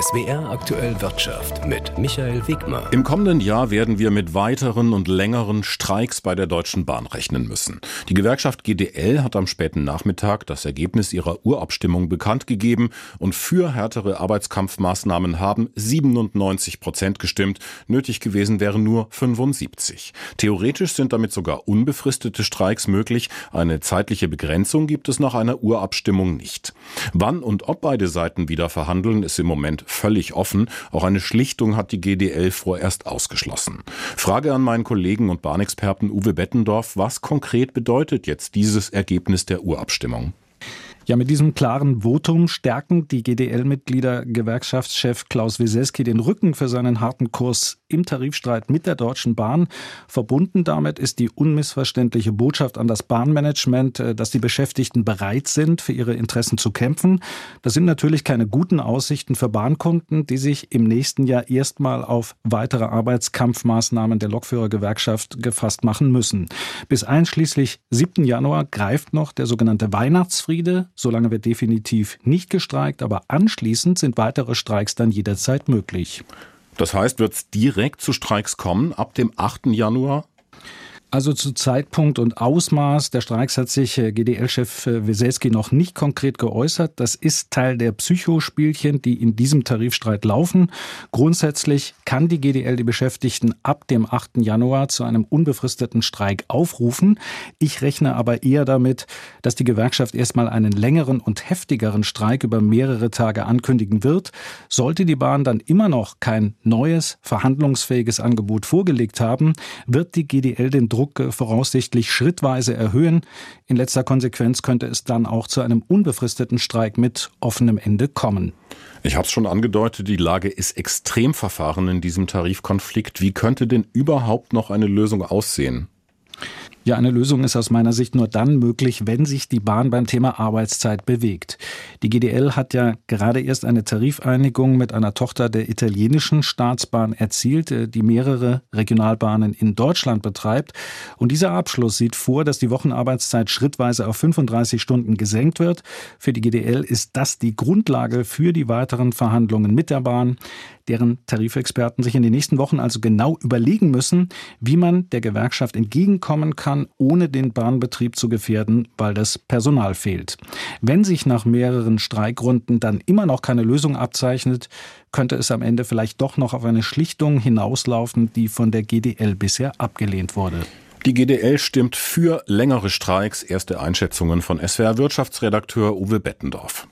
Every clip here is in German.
SWR aktuell Wirtschaft mit Michael Wegmer. Im kommenden Jahr werden wir mit weiteren und längeren Streiks bei der Deutschen Bahn rechnen müssen. Die Gewerkschaft GDL hat am späten Nachmittag das Ergebnis ihrer Urabstimmung bekannt gegeben und für härtere Arbeitskampfmaßnahmen haben 97 Prozent gestimmt. Nötig gewesen wären nur 75. Theoretisch sind damit sogar unbefristete Streiks möglich. Eine zeitliche Begrenzung gibt es nach einer Urabstimmung nicht. Wann und ob beide Seiten wieder verhandeln, ist im Moment völlig offen. Auch eine Schlichtung hat die GDL vorerst ausgeschlossen. Frage an meinen Kollegen und Bahnexperten Uwe Bettendorf, was konkret bedeutet jetzt dieses Ergebnis der Urabstimmung? Ja, mit diesem klaren Votum stärken die GDL-Mitglieder Gewerkschaftschef Klaus Wieselski den Rücken für seinen harten Kurs im Tarifstreit mit der Deutschen Bahn. Verbunden damit ist die unmissverständliche Botschaft an das Bahnmanagement, äh, dass die Beschäftigten bereit sind, für ihre Interessen zu kämpfen. Das sind natürlich keine guten Aussichten für Bahnkunden, die sich im nächsten Jahr erstmal auf weitere Arbeitskampfmaßnahmen der Lokführergewerkschaft gefasst machen müssen. Bis einschließlich 7. Januar greift noch der sogenannte Weihnachtsfriede. Solange wird definitiv nicht gestreikt, aber anschließend sind weitere Streiks dann jederzeit möglich. Das heißt, wird es direkt zu Streiks kommen ab dem 8. Januar? Also zu Zeitpunkt und Ausmaß der Streiks hat sich äh, GDL-Chef äh, Weselski noch nicht konkret geäußert. Das ist Teil der Psychospielchen, die in diesem Tarifstreit laufen. Grundsätzlich kann die GDL die Beschäftigten ab dem 8. Januar zu einem unbefristeten Streik aufrufen. Ich rechne aber eher damit, dass die Gewerkschaft erstmal einen längeren und heftigeren Streik über mehrere Tage ankündigen wird. Sollte die Bahn dann immer noch kein neues, verhandlungsfähiges Angebot vorgelegt haben, wird die GDL den Druck Druck äh, voraussichtlich schrittweise erhöhen. In letzter Konsequenz könnte es dann auch zu einem unbefristeten Streik mit offenem Ende kommen. Ich habe es schon angedeutet, die Lage ist extrem verfahren in diesem Tarifkonflikt. Wie könnte denn überhaupt noch eine Lösung aussehen? Ja, eine Lösung ist aus meiner Sicht nur dann möglich, wenn sich die Bahn beim Thema Arbeitszeit bewegt. Die GDL hat ja gerade erst eine Tarifeinigung mit einer Tochter der italienischen Staatsbahn erzielt, äh, die mehrere Regionalbahnen in Deutschland betreibt. Und dieser Abschluss sieht vor, dass die Wochenarbeitszeit schrittweise auf 35 Stunden gesenkt wird. Für die GDL ist das die Grundlage für die weiteren Verhandlungen mit der Bahn deren Tarifexperten sich in den nächsten Wochen also genau überlegen müssen, wie man der Gewerkschaft entgegenkommen kann, ohne den Bahnbetrieb zu gefährden, weil das Personal fehlt. Wenn sich nach mehreren Streikrunden dann immer noch keine Lösung abzeichnet, könnte es am Ende vielleicht doch noch auf eine Schlichtung hinauslaufen, die von der GDL bisher abgelehnt wurde. Die GDL stimmt für längere Streiks. Erste Einschätzungen von SWR Wirtschaftsredakteur Uwe Bettendorf.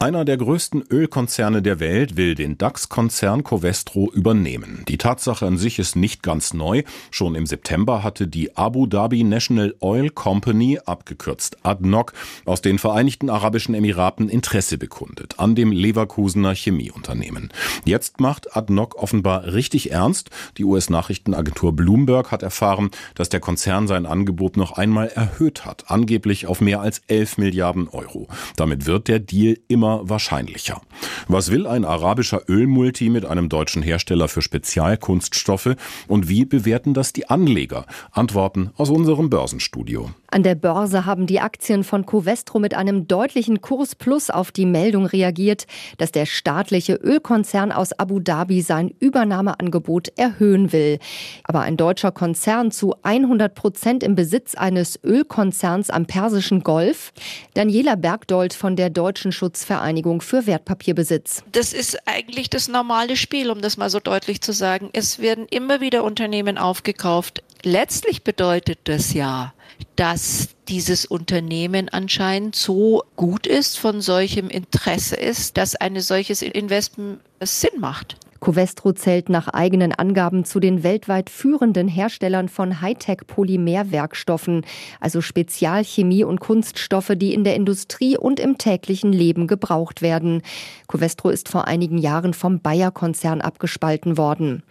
Einer der größten Ölkonzerne der Welt will den DAX-Konzern Covestro übernehmen. Die Tatsache an sich ist nicht ganz neu. Schon im September hatte die Abu Dhabi National Oil Company, abgekürzt ADNOC, aus den Vereinigten Arabischen Emiraten Interesse bekundet an dem Leverkusener Chemieunternehmen. Jetzt macht ADNOC offenbar richtig ernst. Die US-Nachrichtenagentur Bloomberg hat erfahren, dass der Konzern sein Angebot noch einmal erhöht hat, angeblich auf mehr als 11 Milliarden Euro. Damit wird der Deal immer immer wahrscheinlicher. Was will ein arabischer Ölmulti mit einem deutschen Hersteller für Spezialkunststoffe und wie bewerten das die Anleger? Antworten aus unserem Börsenstudio. An der Börse haben die Aktien von Covestro mit einem deutlichen Kursplus auf die Meldung reagiert, dass der staatliche Ölkonzern aus Abu Dhabi sein Übernahmeangebot erhöhen will. Aber ein deutscher Konzern zu 100 Prozent im Besitz eines Ölkonzerns am Persischen Golf? Daniela Bergdold von der Deutschen Schutzvereinigung für Wertpapierbesitz. Das ist eigentlich das normale Spiel, um das mal so deutlich zu sagen. Es werden immer wieder Unternehmen aufgekauft. Letztlich bedeutet das ja, dass dieses Unternehmen anscheinend so gut ist, von solchem Interesse ist, dass ein solches Investment Sinn macht. Covestro zählt nach eigenen Angaben zu den weltweit führenden Herstellern von Hightech-Polymerwerkstoffen, also Spezialchemie und Kunststoffe, die in der Industrie und im täglichen Leben gebraucht werden. Covestro ist vor einigen Jahren vom Bayer-Konzern abgespalten worden.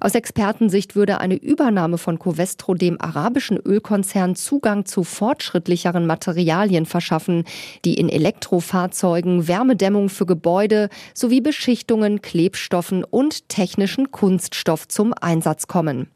Aus Expertensicht würde eine Übernahme von Covestro dem arabischen Ölkonzern Zugang zu fortschrittlicheren Materialien verschaffen, die in Elektrofahrzeugen, Wärmedämmung für Gebäude sowie Beschichtungen, Klebstoffen technischen Kunststoff zum Einsatz kommen.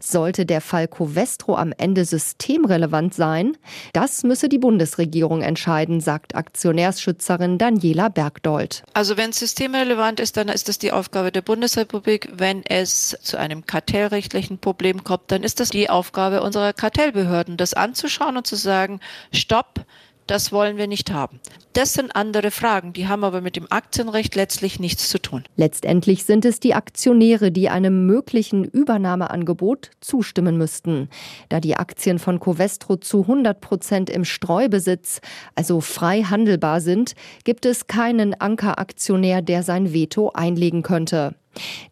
Sollte der Fall Covestro am Ende systemrelevant sein, das müsse die Bundesregierung entscheiden, sagt Aktionärsschützerin Daniela Bergdold. Also wenn es systemrelevant ist, dann ist das die Aufgabe der Bundesrepublik. Wenn es zu einem kartellrechtlichen Problem kommt, dann ist das die Aufgabe unserer Kartellbehörden, das anzuschauen und zu sagen, stopp, das wollen wir nicht haben. Das sind andere Fragen, die haben aber mit dem Aktienrecht letztlich nichts zu tun. Letztendlich sind es die Aktionäre, die einem möglichen Übernahmeangebot zustimmen müssten. Da die Aktien von Covestro zu 100 Prozent im Streubesitz, also frei handelbar sind, gibt es keinen Ankeraktionär, der sein Veto einlegen könnte.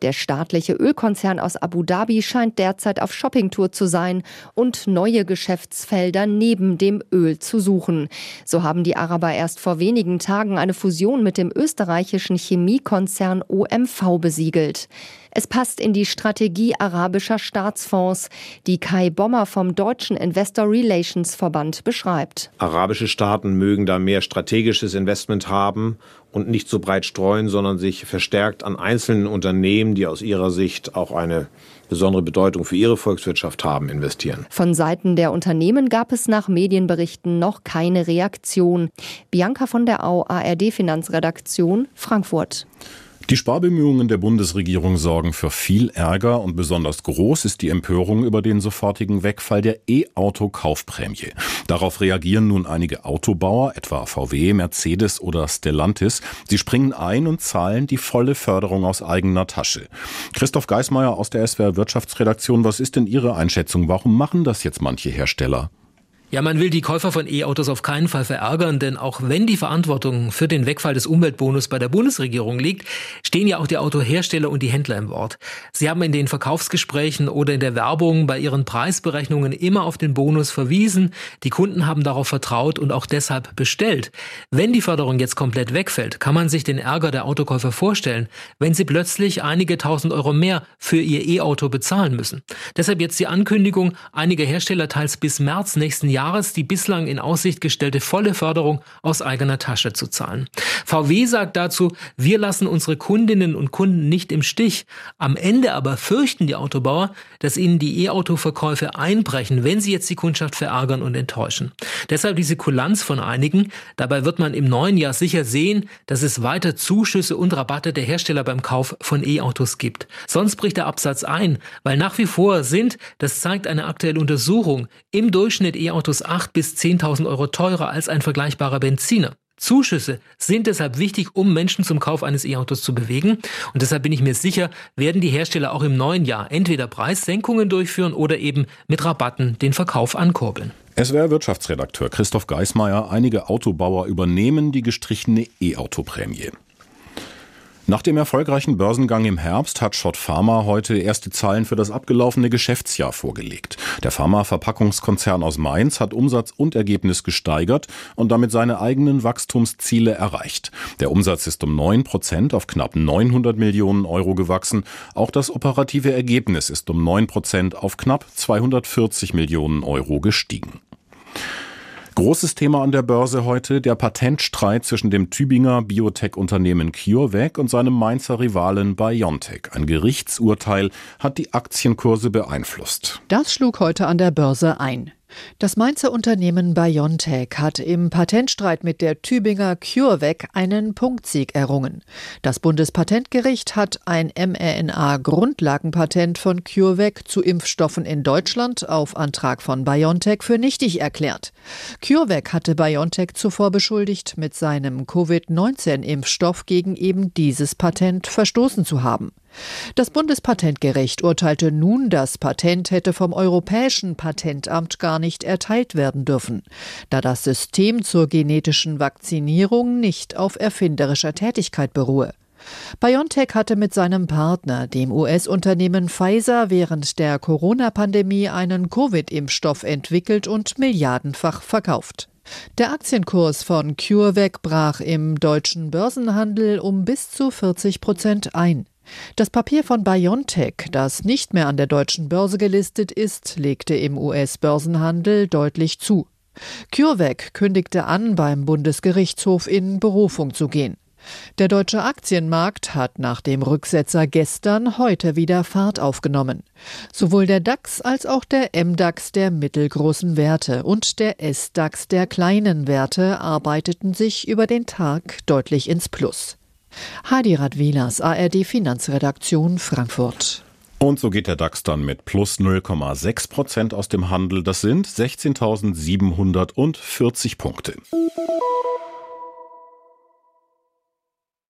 Der staatliche Ölkonzern aus Abu Dhabi scheint derzeit auf Shoppingtour zu sein und neue Geschäftsfelder neben dem Öl zu suchen. So haben die Araber erst vor wenigen Tagen eine Fusion mit dem österreichischen Chemiekonzern OMV besiegelt. Es passt in die Strategie arabischer Staatsfonds, die Kai Bommer vom Deutschen Investor Relations Verband beschreibt. Arabische Staaten mögen da mehr strategisches Investment haben und nicht so breit streuen, sondern sich verstärkt an einzelnen Unternehmen, die aus ihrer Sicht auch eine besondere Bedeutung für ihre Volkswirtschaft haben, investieren. Von Seiten der Unternehmen gab es nach Medienberichten noch keine Reaktion. Bianca von der Au, ARD Finanzredaktion, Frankfurt. Die Sparbemühungen der Bundesregierung sorgen für viel Ärger und besonders groß ist die Empörung über den sofortigen Wegfall der E-Auto-Kaufprämie. Darauf reagieren nun einige Autobauer, etwa VW, Mercedes oder Stellantis. Sie springen ein und zahlen die volle Förderung aus eigener Tasche. Christoph Geismeier aus der SWR Wirtschaftsredaktion, was ist denn Ihre Einschätzung? Warum machen das jetzt manche Hersteller? Ja, man will die Käufer von E-Autos auf keinen Fall verärgern, denn auch wenn die Verantwortung für den Wegfall des Umweltbonus bei der Bundesregierung liegt, stehen ja auch die Autohersteller und die Händler im Wort. Sie haben in den Verkaufsgesprächen oder in der Werbung bei ihren Preisberechnungen immer auf den Bonus verwiesen. Die Kunden haben darauf vertraut und auch deshalb bestellt. Wenn die Förderung jetzt komplett wegfällt, kann man sich den Ärger der Autokäufer vorstellen, wenn sie plötzlich einige tausend Euro mehr für ihr E-Auto bezahlen müssen. Deshalb jetzt die Ankündigung, einige Hersteller teils bis März nächsten Jahres Jahres die bislang in Aussicht gestellte volle Förderung aus eigener Tasche zu zahlen. VW sagt dazu, wir lassen unsere Kundinnen und Kunden nicht im Stich. Am Ende aber fürchten die Autobauer, dass ihnen die E-Auto-Verkäufe einbrechen, wenn sie jetzt die Kundschaft verärgern und enttäuschen. Deshalb diese Kulanz von einigen. Dabei wird man im neuen Jahr sicher sehen, dass es weiter Zuschüsse und Rabatte der Hersteller beim Kauf von E-Autos gibt. Sonst bricht der Absatz ein, weil nach wie vor sind, das zeigt eine aktuelle Untersuchung, im Durchschnitt E-Autos Autos 8 bis 10.000 Euro teurer als ein vergleichbarer Benziner. Zuschüsse sind deshalb wichtig, um Menschen zum Kauf eines E-Autos zu bewegen. Und deshalb bin ich mir sicher, werden die Hersteller auch im neuen Jahr entweder Preissenkungen durchführen oder eben mit Rabatten den Verkauf ankurbeln. SWR Wirtschaftsredakteur Christoph Geismeier, einige Autobauer übernehmen die gestrichene E-Auto-Prämie. Nach dem erfolgreichen Börsengang im Herbst hat Schott Pharma heute erste Zahlen für das abgelaufene Geschäftsjahr vorgelegt. Der Pharma-Verpackungskonzern aus Mainz hat Umsatz und Ergebnis gesteigert und damit seine eigenen Wachstumsziele erreicht. Der Umsatz ist um 9 Prozent auf knapp 900 Millionen Euro gewachsen. Auch das operative Ergebnis ist um 9 Prozent auf knapp 240 Millionen Euro gestiegen. Großes Thema an der Börse heute der Patentstreit zwischen dem Tübinger Biotech-Unternehmen CureVac und seinem Mainzer Rivalen BioNTech. Ein Gerichtsurteil hat die Aktienkurse beeinflusst. Das schlug heute an der Börse ein. Das Mainzer Unternehmen BioNTech hat im Patentstreit mit der Tübinger CureVac einen Punktsieg errungen. Das Bundespatentgericht hat ein mRNA-Grundlagenpatent von CureVac zu Impfstoffen in Deutschland auf Antrag von BioNTech für nichtig erklärt. CureVac hatte BioNTech zuvor beschuldigt, mit seinem Covid-19-Impfstoff gegen eben dieses Patent verstoßen zu haben. Das Bundespatentgericht urteilte nun, das Patent hätte vom Europäischen Patentamt gar nicht erteilt werden dürfen, da das System zur genetischen Vakzinierung nicht auf erfinderischer Tätigkeit beruhe. BioNTech hatte mit seinem Partner, dem US-Unternehmen Pfizer, während der Corona-Pandemie einen Covid-Impfstoff entwickelt und milliardenfach verkauft. Der Aktienkurs von CureVac brach im deutschen Börsenhandel um bis zu 40 Prozent ein. Das Papier von BioNTech, das nicht mehr an der deutschen Börse gelistet ist, legte im US-Börsenhandel deutlich zu. CureVac kündigte an, beim Bundesgerichtshof in Berufung zu gehen. Der deutsche Aktienmarkt hat nach dem Rücksetzer gestern heute wieder Fahrt aufgenommen. Sowohl der DAX als auch der MDAX der mittelgroßen Werte und der SDAX der kleinen Werte arbeiteten sich über den Tag deutlich ins Plus. Heidi Radwilas, ARD Finanzredaktion Frankfurt. Und so geht der DAX dann mit plus 0,6 Prozent aus dem Handel. Das sind 16.740 Punkte.